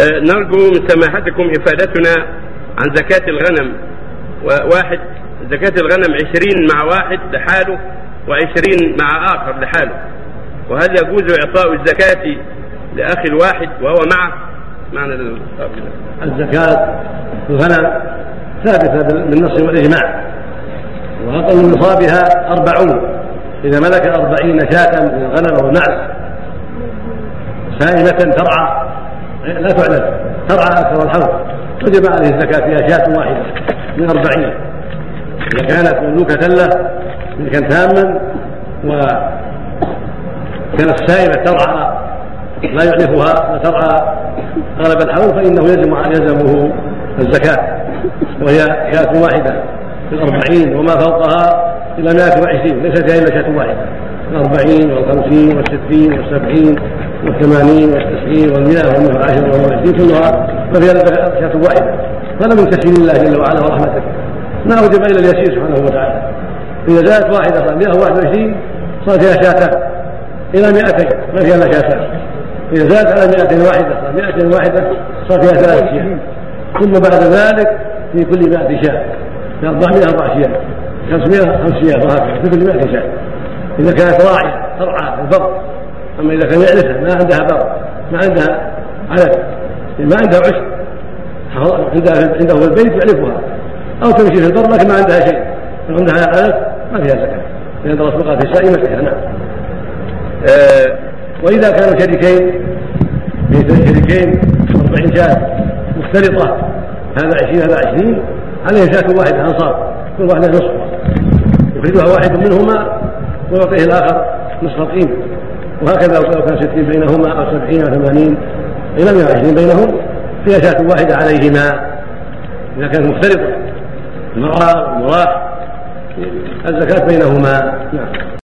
آه، نرجو من سماحتكم إفادتنا عن زكاة الغنم. واحد زكاة الغنم عشرين مع واحد لحاله وعشرين مع آخر لحاله. وهل يجوز إعطاء الزكاة لأخي الواحد وهو معه؟ معنى الزكاة الغنم ثابتة بالنص والإجماع وأقل من نصابها أربعون. إذا ملك أربعين شاة من الغنم أو المعز سائمة ترعى لا تعلم. ترعى أكثر الحول وجب عليه الزكاة فيها شاة واحدة من أربعين. إذا كانت مملوكة له ملكا تاما وكانت السائمة ترعى لا يعلفها وترعى غلب الحول فإنه يلزم يلزمه الزكاة. وهي شاة واحدة في الأربعين وما فوقها إلى مائة وعشرين ليست هي إلا شاة واحدة الأربعين والخمسين والستين والسبعين والثمانين والتسعين والمئة والمئة وعشر والمئة كلها ففيها شاة واحدة فلا من تسليم الله جل وعلا ورحمته. ما وجب إلا اليسير سبحانه وتعالى. إذا زادت واحدة صار 121 صار فيها شاتان إلى 200 ما فيها إلا شاتان إذا زادت على 200 واحدة صار 200 واحدة صار فيها ثلاث شياه ثم بعد ذلك في كل 100 شاة. في 400 أربع شياه 500 خمس شياه وهكذا. في كل 100 شاة. إذا كانت راعية ترعى البر. أما إذا كان يعرفها ما عندها بر ما عندها علف ما عندها عشب. عندها عنده في البيت يعرفها. أو تمشي في البر لكن ما عندها شيء. لو عندها علف ما فيها زكاة. لأن الرسول في السائمة فيها نعم. آه وإذا كانوا شريكين شريكين 40 شاة مختلطة هذا 20 هذا 20 عليه شاة واحدة أنصار كل واحدة نصف يخرجها واحد منهما ويعطيه الآخر نصف القيمة. وهكذا لو كان ستين بينهما أو سبعين أو ثمانين إلى 120 بينهم فيها شاة واحدة عليهما. إذا كانت مختلطة المرأة والمراه الزكاة بينهما. نعم.